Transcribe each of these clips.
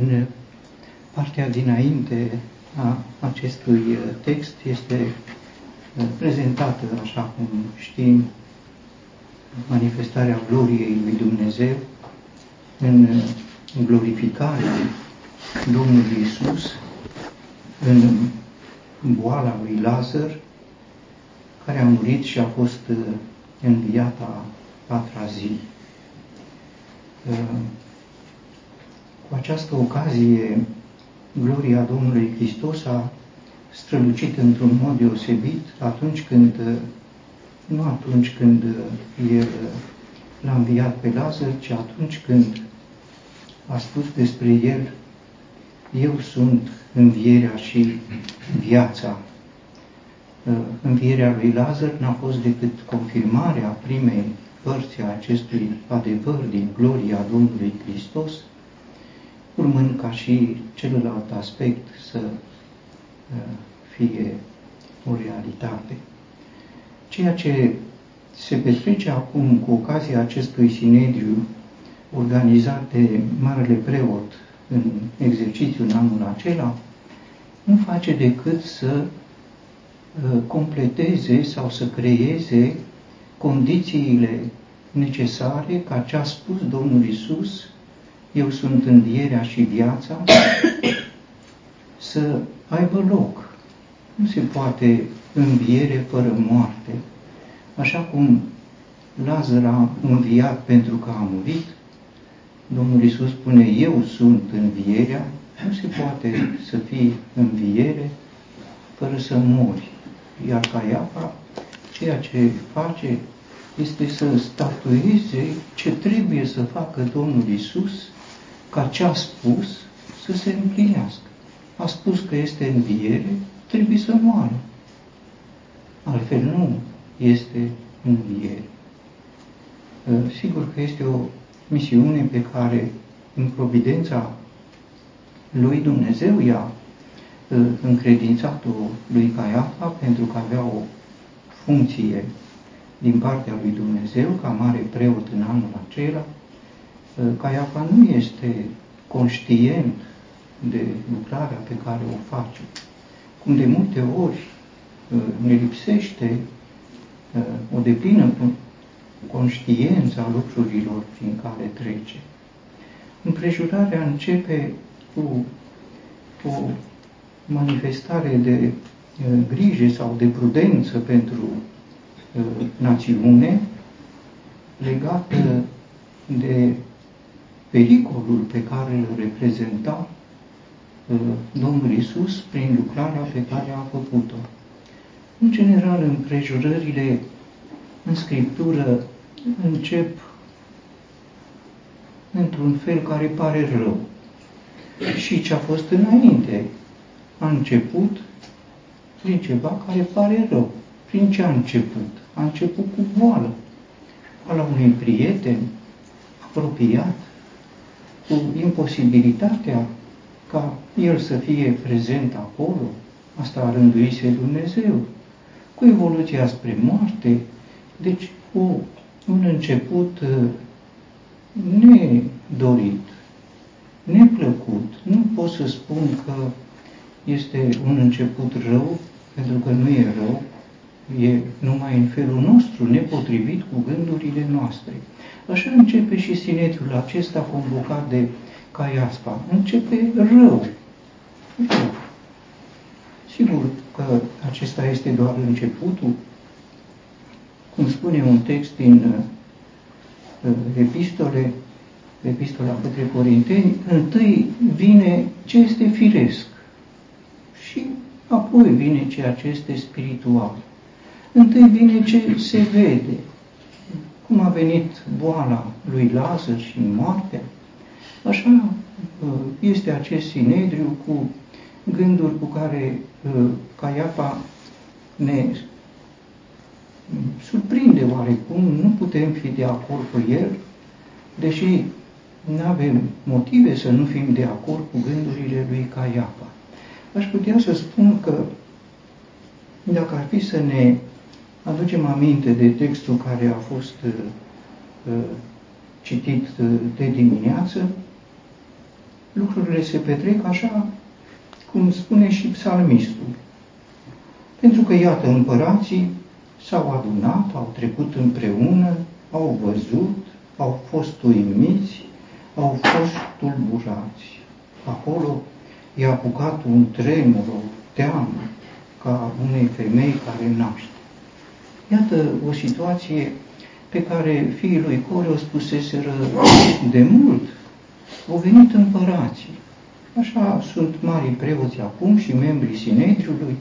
În partea dinainte a acestui text este prezentată, așa cum știm, manifestarea gloriei lui Dumnezeu în glorificarea Domnului Isus, în boala lui Lazar, care a murit și a fost înviat a patra zi. Cu această ocazie, gloria Domnului Hristos a strălucit într-un mod deosebit atunci când, nu atunci când El l-a înviat pe Lazar, ci atunci când a spus despre El, eu sunt învierea și viața. Învierea lui Lazar n-a fost decât confirmarea primei părți a acestui adevăr din gloria Domnului Hristos, urmând ca și celălalt aspect să uh, fie o realitate. Ceea ce se petrece acum cu ocazia acestui sinedriu organizat de Marele Preot în exercițiu în anul acela, nu face decât să uh, completeze sau să creeze condițiile necesare ca ce a spus Domnul Isus, eu sunt învierea și viața, să aibă loc. Nu se poate înviere fără moarte. Așa cum Lazar a înviat pentru că a murit, Domnul Isus spune, eu sunt învierea, nu se poate să fii înviere fără să mori. Iar Caiafa, ceea ce face este să statueze ce trebuie să facă Domnul Isus ca ce a spus să se împlinească. A spus că este înviere, trebuie să moară. Altfel nu este înviere. Ă, sigur că este o misiune pe care în providența lui Dumnezeu i-a ă, încredințat-o lui Caiafa pentru că avea o funcție din partea lui Dumnezeu ca mare preot în anul acela, ă, Caiafa nu este conștient de lucrarea pe care o face. Cum de multe ori ă, ne lipsește o deplină conștiență a lucrurilor prin care trece. Împrejurarea începe cu o manifestare de grijă sau de prudență pentru națiune legată de pericolul pe care îl reprezenta Domnul Isus prin lucrarea pe care a făcut-o. În general, împrejurările în Scriptură încep într-un fel care pare rău. Și ce a fost înainte a început prin ceva care pare rău. Prin ce a început? A început cu boală. La unui prieten apropiat, cu imposibilitatea ca el să fie prezent acolo, asta a rânduise Dumnezeu, cu evoluția spre moarte, deci cu un început uh, nedorit, neplăcut. Nu pot să spun că este un început rău, pentru că nu e rău, e numai în felul nostru, nepotrivit cu gândurile noastre. Așa începe și sinetriul acesta convocat de Caiaspa. Începe rău. rău. Sigur că acesta este doar începutul. Cum spune un text din uh, epistole, epistola către Corinteni, întâi vine ce este firesc și apoi vine ceea ce este spiritual. Întâi vine ce se vede, cum a venit boala lui Lazar și moartea, așa uh, este acest sinedriu cu gânduri cu care uh, Caiafa ne surprinde oarecum, nu putem fi de acord cu el, deși nu avem motive să nu fim de acord cu gândurile lui Caiafa. Aș putea să spun că dacă ar fi să ne aducem aminte de textul care a fost uh, uh citit uh, de dimineață, lucrurile se petrec așa cum spune și psalmistul. Pentru că, iată, împărații s-au adunat, au trecut împreună, au văzut, au fost uimiți, au fost tulburați. Acolo i-a apucat un tremur, o teamă, ca unei femei care naște. Iată o situație pe care fiii lui Core o spuseseră de mult. Au venit împărații. Așa sunt marii preoți acum și membrii Sinedriului,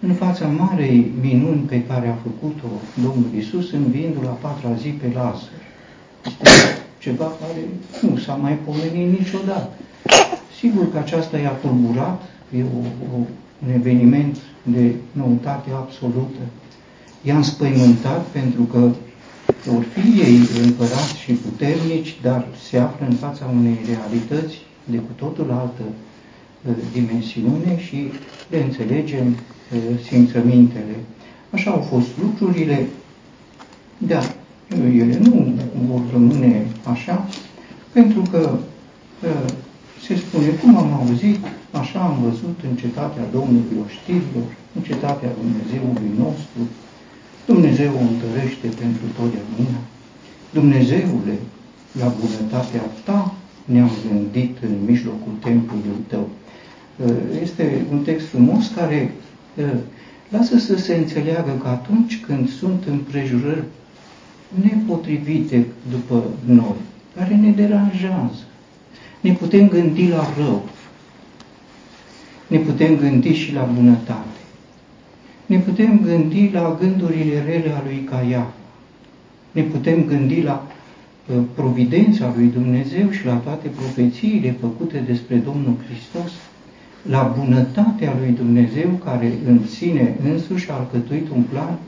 în fața marei minuni pe care a făcut-o Domnul Isus înviindu-l a patra zi pe Lazar. Este ceva care nu s-a mai pomenit niciodată. Sigur că aceasta i-a tulburat, e o, o, un eveniment de noutate absolută. I-a înspăimântat pentru că vor fi ei împărați și puternici, dar se află în fața unei realități de cu totul altă uh, dimensiune și le înțelegem uh, simțămintele. Așa au fost lucrurile, dar ele nu vor rămâne așa, pentru că uh, se spune, cum am auzit, așa am văzut în cetatea Domnului oștirilor, în cetatea Dumnezeului nostru, Dumnezeu o întărește pentru totdeauna. Dumnezeule, la bunătatea ta ne-am gândit în mijlocul templului tău. Uh, este un text frumos care uh, lasă să se înțeleagă că atunci când sunt împrejurări nepotrivite după noi, care ne deranjează, ne putem gândi la rău, ne putem gândi și la bunătate, ne putem gândi la gândurile rele a lui Caia, ne putem gândi la uh, providența lui Dumnezeu și la toate profețiile făcute despre Domnul Hristos, la bunătatea lui Dumnezeu care în sine însuși a alcătuit un plan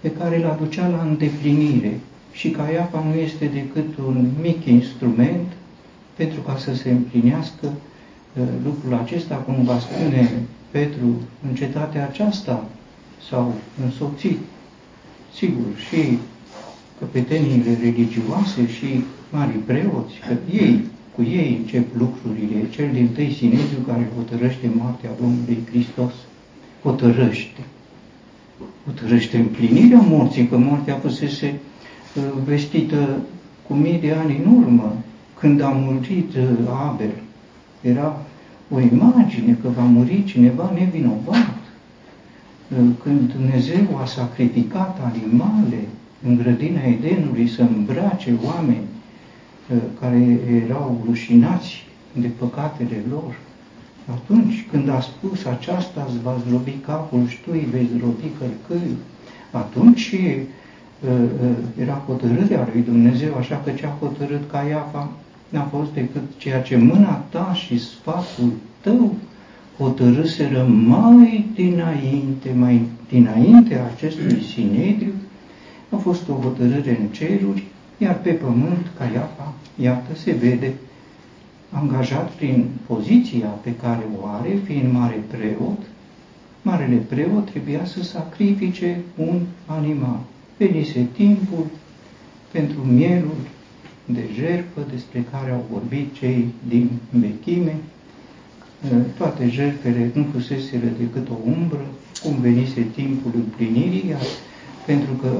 pe care îl aducea la îndeplinire. Și Caiafa nu este decât un mic instrument pentru ca să se împlinească uh, lucrul acesta, cum va spune Petru, în cetatea aceasta s-au însoțit, sigur, și căpeteniile religioase și mari preoți, că ei, cu ei încep lucrurile, cel din tăi Sinedriu care hotărăște moartea Domnului Hristos, hotărăște. Hotărăște împlinirea morții, că moartea fusese uh, vestită cu mii de ani în urmă, când a murit uh, Abel. Era o imagine că va muri cineva nevinovat. Uh, când Dumnezeu a sacrificat animale în grădina Edenului să îmbrace oameni uh, care erau rușinați de păcatele lor, atunci când a spus aceasta îți va zdrobi capul și tu îi vei zdrobi călcâiul, atunci era hotărârea lui Dumnezeu, așa că ce a hotărât Caiafa n-a fost decât ceea ce mâna ta și sfatul tău hotărâseră mai dinainte, mai dinainte acestui sinedriu, a fost o hotărâre în ceruri, iar pe pământ, Caiafa, iată, se vede angajat prin poziția pe care o are, fiind mare preot, marele preot trebuia să sacrifice un animal. Venise timpul pentru mielul de jertfă despre care au vorbit cei din vechime. Toate jertfele nu fuseseră decât o umbră, cum venise timpul împlinirii, iar pentru că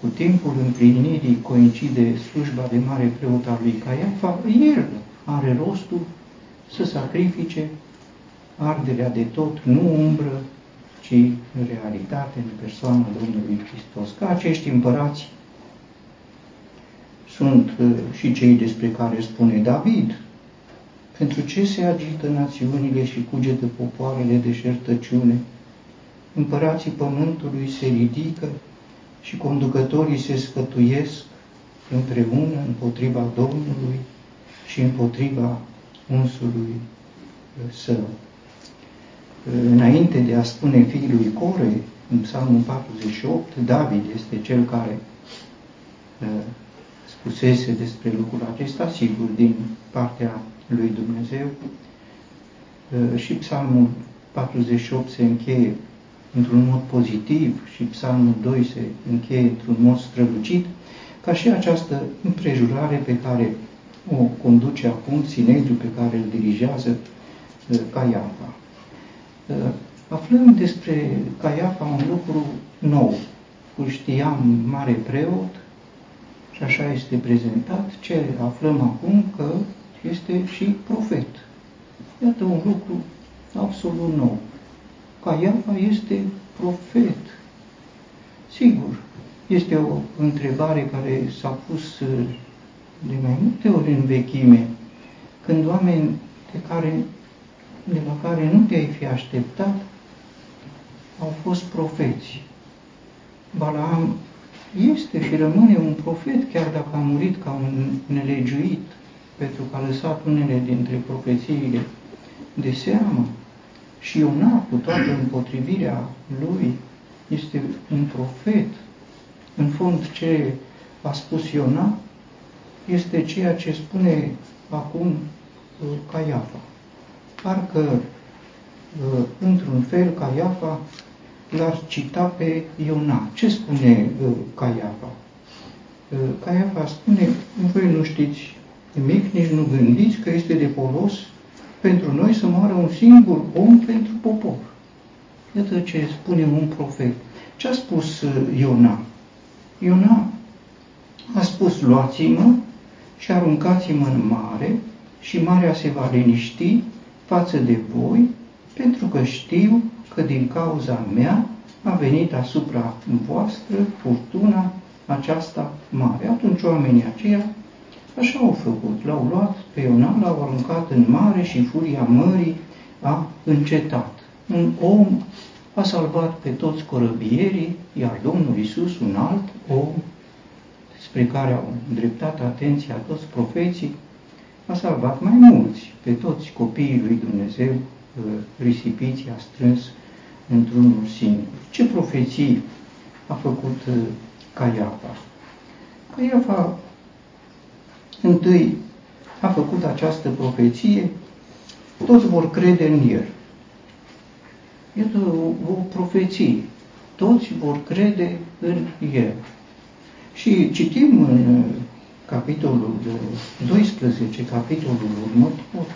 cu timpul împlinirii coincide slujba de mare preot al lui Caiafa, el are rostul să sacrifice arderea de tot, nu umbră, ci realitate în persoana Domnului Hristos. Ca acești împărați sunt uh, și cei despre care spune David. Pentru ce se agită națiunile și cugetă popoarele de șertăciune? Împărații pământului se ridică și conducătorii se sfătuiesc împreună împotriva Domnului și împotriva unsului uh, său. Uh, înainte de a spune fiului Core, în psalmul 48, David este cel care spusese despre lucrul acesta, sigur, din partea lui Dumnezeu. Uh, și psalmul 48 se încheie într-un mod pozitiv și psalmul 2 se încheie într-un mod strălucit, ca și această împrejurare pe care o conduce acum Sinedriu pe care îl dirigează uh, Caiafa. Uh, aflăm despre Caiafa un lucru nou. Îl știam mare preot și așa este prezentat. Ce aflăm acum că este și profet. Iată un lucru absolut nou. Caiafa este profet. Sigur, este o întrebare care s-a pus uh, de mai multe ori în vechime, când oameni de, care, de la care nu te-ai fi așteptat au fost profeți. Balaam este și rămâne un profet, chiar dacă a murit ca un nelegiuit, pentru că a lăsat unele dintre profețiile de seamă. Și Iona, cu toată împotrivirea lui, este un profet. În fond, ce a spus Iona este ceea ce spune acum uh, Caiafa. Parcă, uh, într-un fel, Caiafa l-ar cita pe Iona. Ce spune uh, Caiafa? Caiafa spune, voi nu știți nimic, nici nu gândiți că este de folos pentru noi să moară un singur om pentru popor. Iată ce spune un profet. Ce a spus Iona? Iona a spus, luați-mă și aruncați-mă în mare și marea se va liniști față de voi, pentru că știu că din cauza mea a venit asupra voastră furtuna aceasta mare. Atunci oamenii aceia așa au făcut. L-au luat pe Iona, l-au aruncat în mare și furia mării a încetat. Un om a salvat pe toți corăbierii, iar Domnul Isus, un alt om, spre care au îndreptat atenția toți profeții, a salvat mai mulți, pe toți copiii lui Dumnezeu uh, risipiți, a strâns într-unul singur. Ce profeții a făcut uh, Caiafa? Caiafa întâi a făcut această profeție, toți vor crede în el. Iată o, o profeție. Toți vor crede în el. Și citim în uh, capitolul 12, capitolul următor,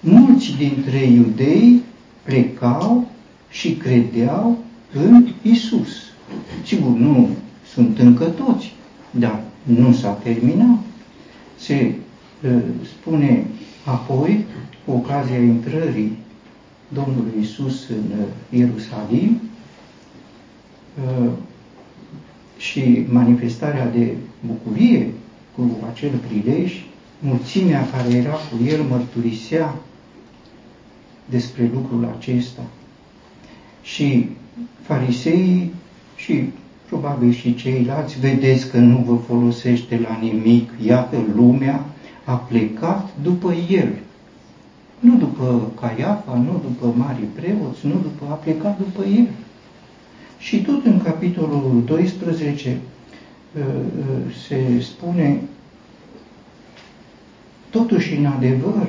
mulți dintre iudei plecau și credeau în Isus. Sigur, nu sunt încă toți, dar nu s-a terminat. Se uh, spune apoi, cu ocazia intrării Domnului Isus în uh, Ierusalim, uh, și manifestarea de bucurie cu acel prilej, mulțimea care era cu el mărturisea despre lucrul acesta. Și fariseii și probabil și ceilalți, vedeți că nu vă folosește la nimic, iată lumea a plecat după el. Nu după Caiafa, nu după mari preoți, nu după, a plecat după el. Și tot în capitolul 12 uh, uh, se spune, totuși în adevăr,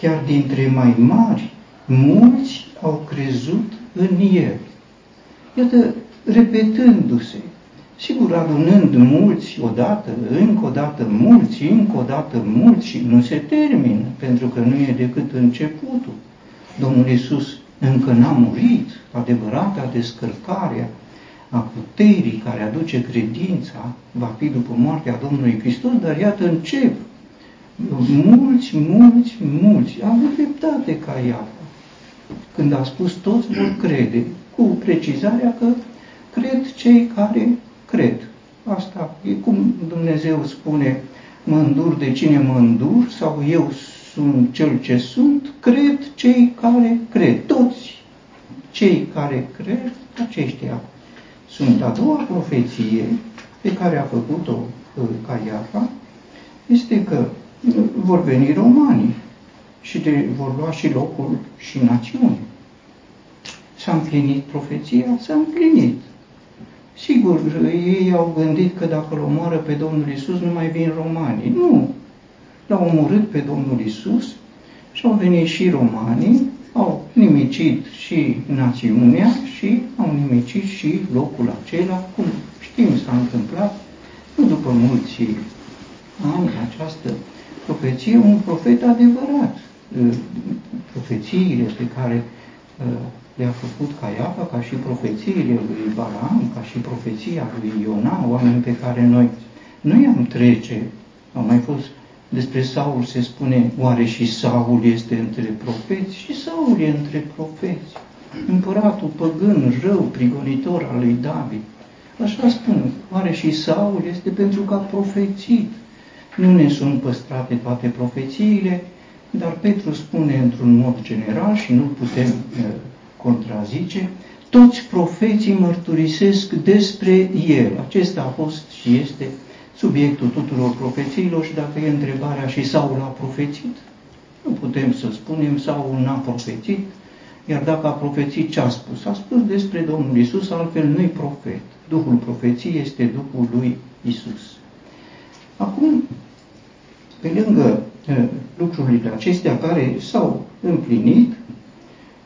chiar dintre mai mari, mulți au crezut în el. Iată, repetându-se, sigur adunând mulți odată, încă o dată mulți, încă o dată mulți și nu se termină, pentru că nu e decât începutul. Domnul Iisus încă n-a murit, adevărata descărcare a puterii care aduce credința va fi după moartea Domnului Hristos, dar iată încep. Mulți, mulți, mulți. A avut dreptate ca ea. Când a spus toți vor crede, cu precizarea că cred cei care cred. Asta e cum Dumnezeu spune, mă îndur de cine mă îndur, sau eu sunt cel ce sunt, cred cei care cred. Toți cei care cred, aceștia sunt. A doua profeție pe care a făcut-o uh, Caiafa este că vor veni romanii și de, vor lua și locul și națiuni. S-a împlinit profeția? S-a împlinit. Sigur, ei au gândit că dacă îl omoară pe Domnul Isus, nu mai vin romanii. Nu, l-au omorât pe Domnul Isus și au venit și romanii, au nimicit și națiunea și au nimicit și locul acela, cum știm s-a întâmplat, nu după mulți ani această profeție, un profet adevărat. Profețiile pe care le-a făcut Caiafa, ca și profețiile lui Balaam, ca și profeția lui Iona, oameni pe care noi nu i-am trece. Au mai fost despre Saul se spune, oare și Saul este între profeți? Și Saul e între profeți. Împăratul păgân, rău, prigonitor al lui David. Așa spun, oare și Saul este pentru că a profețit. Nu ne sunt păstrate toate profețiile, dar Petru spune într-un mod general și nu putem uh, contrazice, toți profeții mărturisesc despre el. Acesta a fost și este subiectul tuturor profețiilor și dacă e întrebarea și Saul a profețit, nu putem să spunem Saul n-a profețit, iar dacă a profețit, ce a spus? A spus despre Domnul Isus, altfel nu-i profet. Duhul profeției este Duhul lui Isus. Acum, pe lângă uh, lucrurile acestea care s-au împlinit,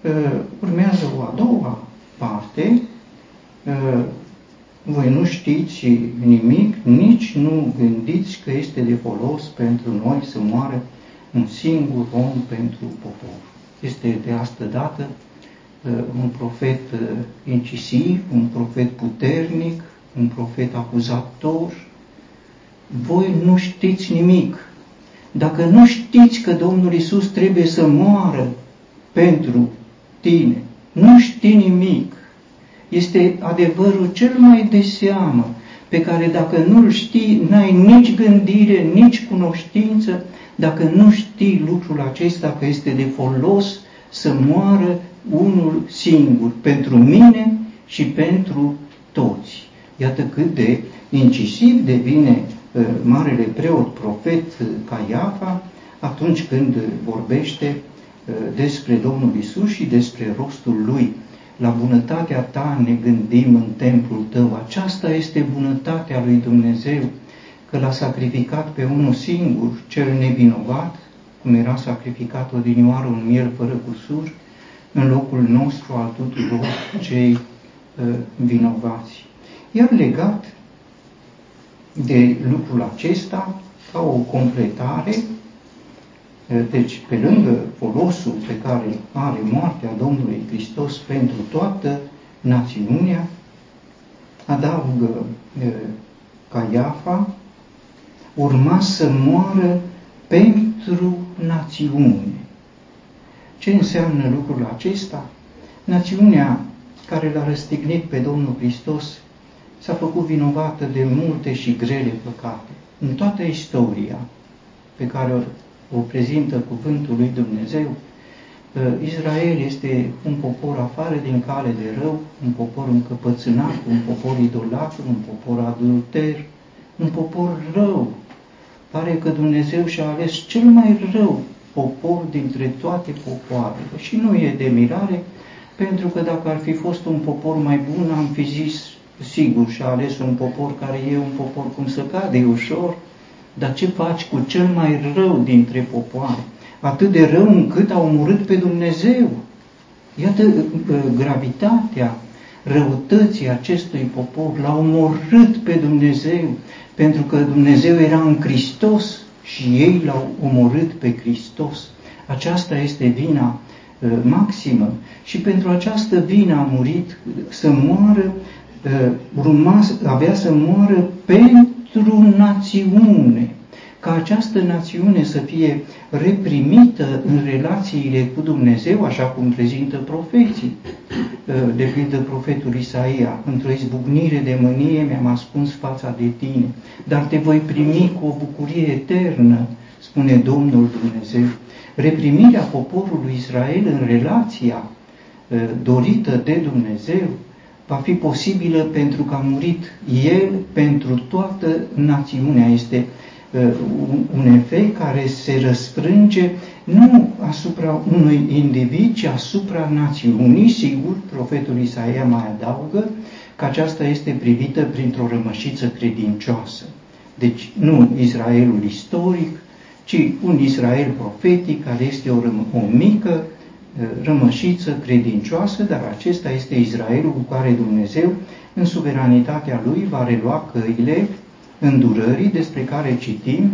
uh, urmează o a doua parte, uh, voi nu știți nimic, nici nu gândiți că este de folos pentru noi să moară un singur om pentru popor. Este de asta dată uh, un profet uh, incisiv, un profet puternic, un profet acuzator. Voi nu știți nimic. Dacă nu știți că Domnul Isus trebuie să moară pentru tine, nu știi nimic, este adevărul cel mai de seamă, pe care dacă nu-l știi, n-ai nici gândire, nici cunoștință, dacă nu știi lucrul acesta că este de folos să moară unul singur, pentru mine și pentru toți. Iată cât de incisiv devine uh, marele preot profet uh, Caiafa atunci când vorbește uh, despre Domnul Isus și despre rostul lui la bunătatea ta ne gândim în templul tău. Aceasta este bunătatea lui Dumnezeu, că l-a sacrificat pe unul singur, cel nevinovat, cum era sacrificat odinioară un miel fără cusur, în locul nostru al tuturor cei uh, vinovați. Iar legat de lucrul acesta, ca o completare, deci, pe lângă folosul pe care are moartea Domnului Hristos pentru toată națiunea, adaugă Caiafa, urma să moară pentru națiune. Ce înseamnă lucrul acesta? Națiunea care l-a răstignit pe Domnul Hristos s-a făcut vinovată de multe și grele păcate. În toată istoria pe care o prezintă cuvântul lui Dumnezeu, Israel este un popor afară din cale de rău, un popor încăpățânat, un popor idolatru, un popor adulter, un popor rău. Pare că Dumnezeu și-a ales cel mai rău popor dintre toate popoarele. Și nu e de mirare, pentru că dacă ar fi fost un popor mai bun, am fi zis, sigur, și-a ales un popor care e un popor cum să cade ușor, dar ce faci cu cel mai rău dintre popoare? Atât de rău încât a omorât pe Dumnezeu. Iată uh, uh, gravitatea răutății acestui popor. L-a omorât pe Dumnezeu, pentru că Dumnezeu era în Hristos și ei l-au omorât pe Hristos. Aceasta este vina uh, maximă și pentru această vină a murit să moară, urma, avea să moară pentru pentru națiune, ca această națiune să fie reprimită în relațiile cu Dumnezeu, așa cum prezintă profeții. De pildă profetul Isaia, într-o izbucnire de mânie mi-am ascuns fața de tine, dar te voi primi cu o bucurie eternă, spune Domnul Dumnezeu. Reprimirea poporului Israel în relația dorită de Dumnezeu va fi posibilă pentru că a murit El pentru toată națiunea. Este uh, un efect care se răsfrânge nu asupra unui individ, ci asupra națiunii. Sigur, profetul Isaia mai adaugă că aceasta este privită printr-o rămășiță credincioasă. Deci nu Israelul istoric, ci un Israel profetic care este o, o mică rămășiță credincioasă, dar acesta este Israelul cu care Dumnezeu, în suveranitatea lui, va relua căile îndurării despre care citim,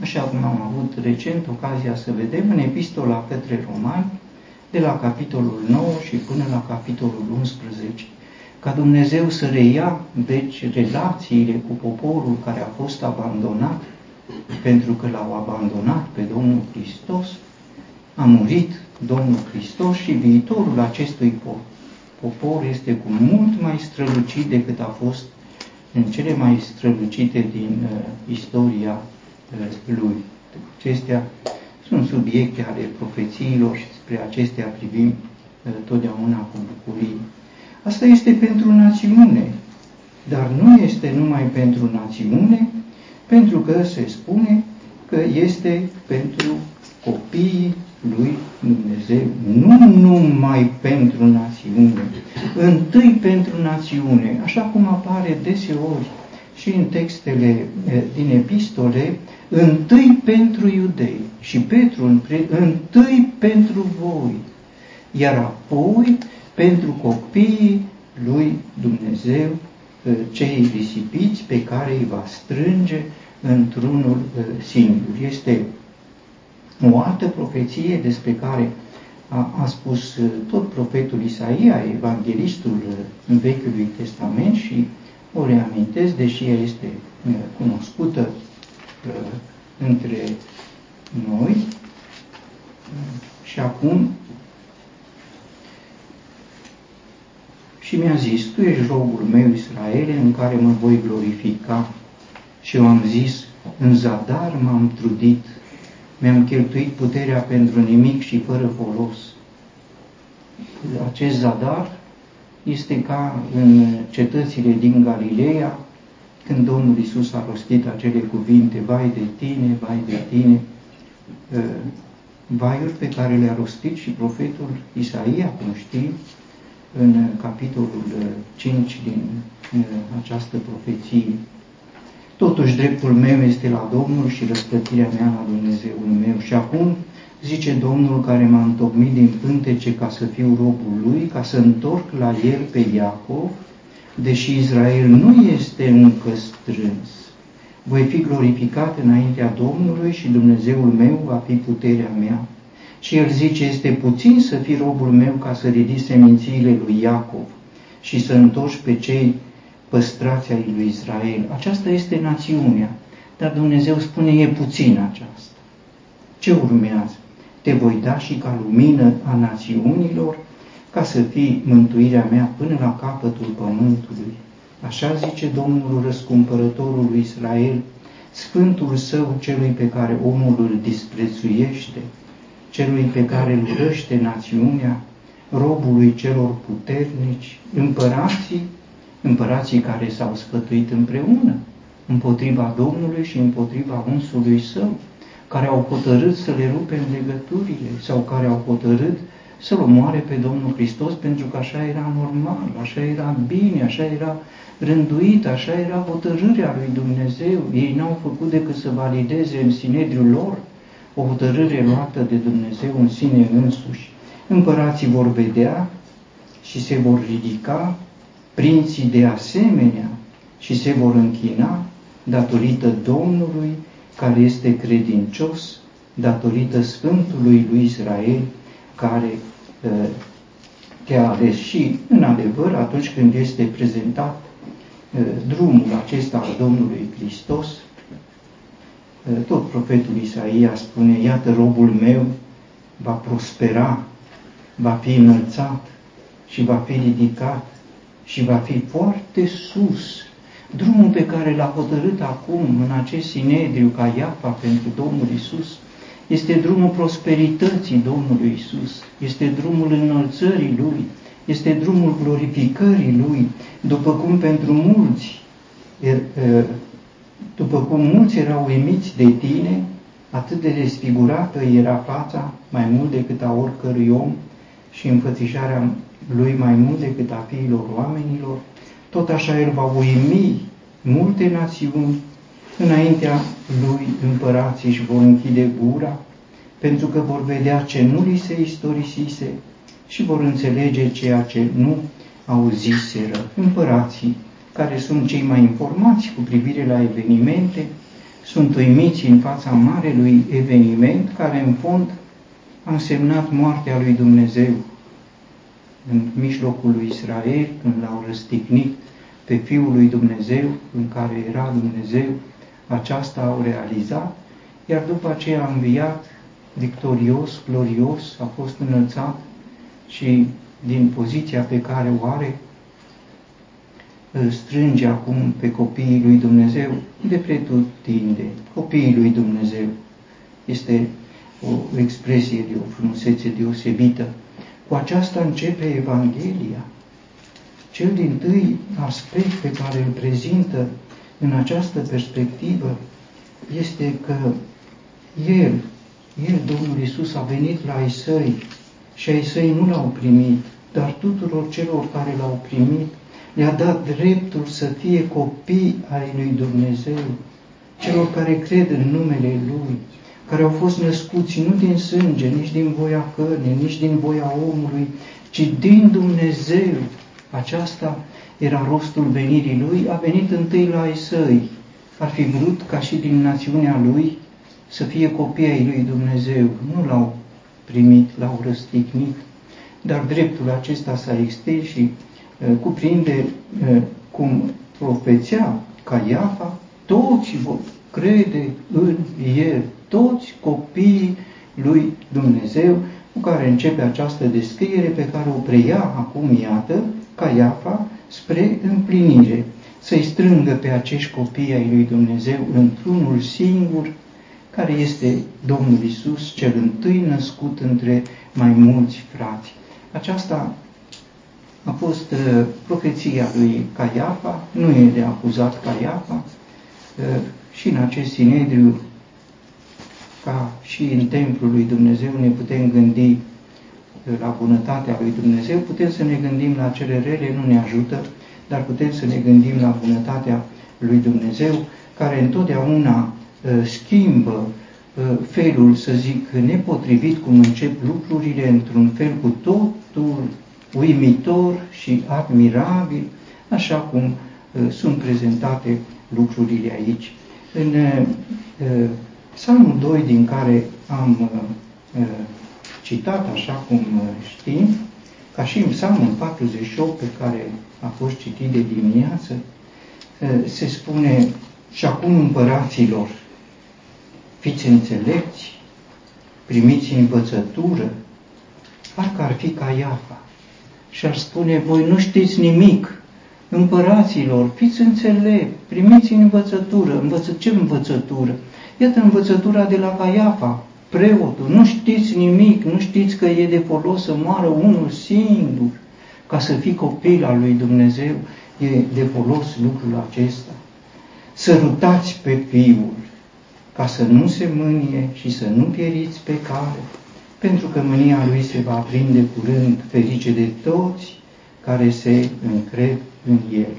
așa cum am avut recent ocazia să vedem în epistola către romani, de la capitolul 9 și până la capitolul 11, ca Dumnezeu să reia, deci, relațiile cu poporul care a fost abandonat, pentru că l-au abandonat pe Domnul Hristos, a murit Domnul Hristos și viitorul acestui popor este cu mult mai strălucit decât a fost în cele mai strălucite din uh, istoria uh, lui. Acestea sunt subiecte ale profețiilor și spre acestea privim uh, totdeauna cu bucurie. Asta este pentru națiune, dar nu este numai pentru națiune, pentru că se spune că este pentru copiii lui Dumnezeu, nu numai pentru națiune, întâi pentru națiune, așa cum apare deseori și în textele eh, din epistole, întâi pentru iudei și Petru întâi pentru voi, iar apoi pentru copiii lui Dumnezeu, eh, cei risipiți pe care îi va strânge într-unul eh, singur. Este o altă profeție despre care a, a spus uh, tot profetul Isaia, evanghelistul în uh, Vechiului Testament și o reamintesc, deși ea este uh, cunoscută între noi. Și acum și mi-a zis, tu ești robul meu Israele în care mă voi glorifica. Și eu am zis, în zadar m-am trudit mi-am cheltuit puterea pentru nimic și fără folos. Acest zadar este ca în cetățile din Galileea, când Domnul Isus a rostit acele cuvinte, vai de tine, vai de tine, ă, vaiuri pe care le-a rostit și profetul Isaia, cum știm, în capitolul 5 din ă, această profeție. Totuși, dreptul meu este la Domnul și răsplătirea mea la Dumnezeul meu. Și acum, zice Domnul care m-a întocmit din pântece ca să fiu robul lui, ca să întorc la el pe Iacov, deși Israel nu este încă strâns. Voi fi glorificat înaintea Domnului și Dumnezeul meu va fi puterea mea. Și el zice, este puțin să fii robul meu ca să ridici semințiile lui Iacov și să întorci pe cei păstrația lui Israel. Aceasta este națiunea. Dar Dumnezeu spune, e puțin aceasta. Ce urmează? Te voi da și ca lumină a națiunilor, ca să fii mântuirea mea până la capătul pământului. Așa zice Domnul răscumpărătorul lui Israel, Sfântul său celui pe care omul îl disprețuiește, celui pe care îl urăște națiunea, robului celor puternici, împărații împărații care s-au sfătuit împreună împotriva Domnului și împotriva unsului său, care au hotărât să le rupe în legăturile sau care au hotărât să-L omoare pe Domnul Hristos pentru că așa era normal, așa era bine, așa era rânduit, așa era hotărârea lui Dumnezeu. Ei n-au făcut decât să valideze în sinedriul lor o hotărâre luată de Dumnezeu în sine însuși. Împărații vor vedea și se vor ridica Prinții de asemenea și se vor închina datorită Domnului care este credincios, datorită Sfântului lui Israel care uh, te-a ales și în adevăr atunci când este prezentat uh, drumul acesta al Domnului Hristos, uh, tot profetul Isaia spune, iată robul meu va prospera, va fi înălțat și va fi ridicat și va fi foarte sus. Drumul pe care l-a hotărât acum în acest sinedriu ca Iafa pentru Domnul Isus este drumul prosperității Domnului Isus, este drumul înălțării Lui, este drumul glorificării Lui, după cum pentru mulți, er, după cum mulți erau uimiți de tine, atât de desfigurată era fața, mai mult decât a oricărui om, și înfățișarea lui mai mult decât a fiilor oamenilor, tot așa el va uimi multe națiuni, înaintea lui împărații își vor închide gura, pentru că vor vedea ce nu li se istorisise și vor înțelege ceea ce nu auziseră. Împărații care sunt cei mai informați cu privire la evenimente, sunt uimiți în fața marelui eveniment care în fond a însemnat moartea lui Dumnezeu în mijlocul lui Israel, când l-au răstignit pe Fiul lui Dumnezeu, în care era Dumnezeu, aceasta au realizat, iar după aceea a înviat victorios, glorios, a fost înălțat și din poziția pe care o are, îl strânge acum pe copiii lui Dumnezeu de pretutinde. Copiii lui Dumnezeu este o expresie de o frumusețe deosebită. Cu aceasta începe Evanghelia. Cel din tâi aspect pe care îl prezintă în această perspectivă este că El, El, Domnul Isus, a venit la ai săi și ai săi nu l-au primit, dar tuturor celor care l-au primit le-a dat dreptul să fie copii ai lui Dumnezeu, celor care cred în numele Lui, care au fost născuți nu din sânge, nici din voia cărnii, nici din voia omului, ci din Dumnezeu. Aceasta era rostul venirii Lui, a venit întâi la ai săi. Ar fi vrut ca și din națiunea Lui să fie copii ai Lui Dumnezeu. Nu l-au primit, l-au răstignit, dar dreptul acesta s-a extins și uh, cuprinde, uh, cum profețea Caiafa, toți vor crede în El, toți copiii lui Dumnezeu, cu care începe această descriere pe care o preia acum, iată, Caiafa, spre împlinire, să-i strângă pe acești copii ai lui Dumnezeu într-unul singur, care este Domnul Isus, cel întâi născut între mai mulți frați. Aceasta a fost uh, profeția lui Caiafa, nu e de acuzat Caiafa, uh, și în acest sinedriu, ca și în templul lui Dumnezeu, ne putem gândi uh, la bunătatea lui Dumnezeu, putem să ne gândim la cele rele, nu ne ajută, dar putem să ne gândim la bunătatea lui Dumnezeu, care întotdeauna uh, schimbă uh, felul, să zic, nepotrivit cum încep lucrurile, într-un fel cu totul uimitor și admirabil, așa cum uh, sunt prezentate lucrurile aici. În Psalmul 2, din care am citat, așa cum știm, ca și în Psalmul 48 pe care a fost citit de dimineață, se spune și acum împăraților, fiți înțelepți, primiți învățătură, parcă ar fi ca Iafa. Și ar spune, voi nu știți nimic, împăraților, fiți înțelepți, primiți învățătură. Învăță, ce învățătură? Iată învățătura de la Caiafa, preotul, nu știți nimic, nu știți că e de folos să moară unul singur, ca să fii copil al lui Dumnezeu, e de folos lucrul acesta. Sărutați pe Fiul, ca să nu se mânie și să nu pieriți pe care, pentru că mânia Lui se va aprinde curând ferice de toți care se încred în El.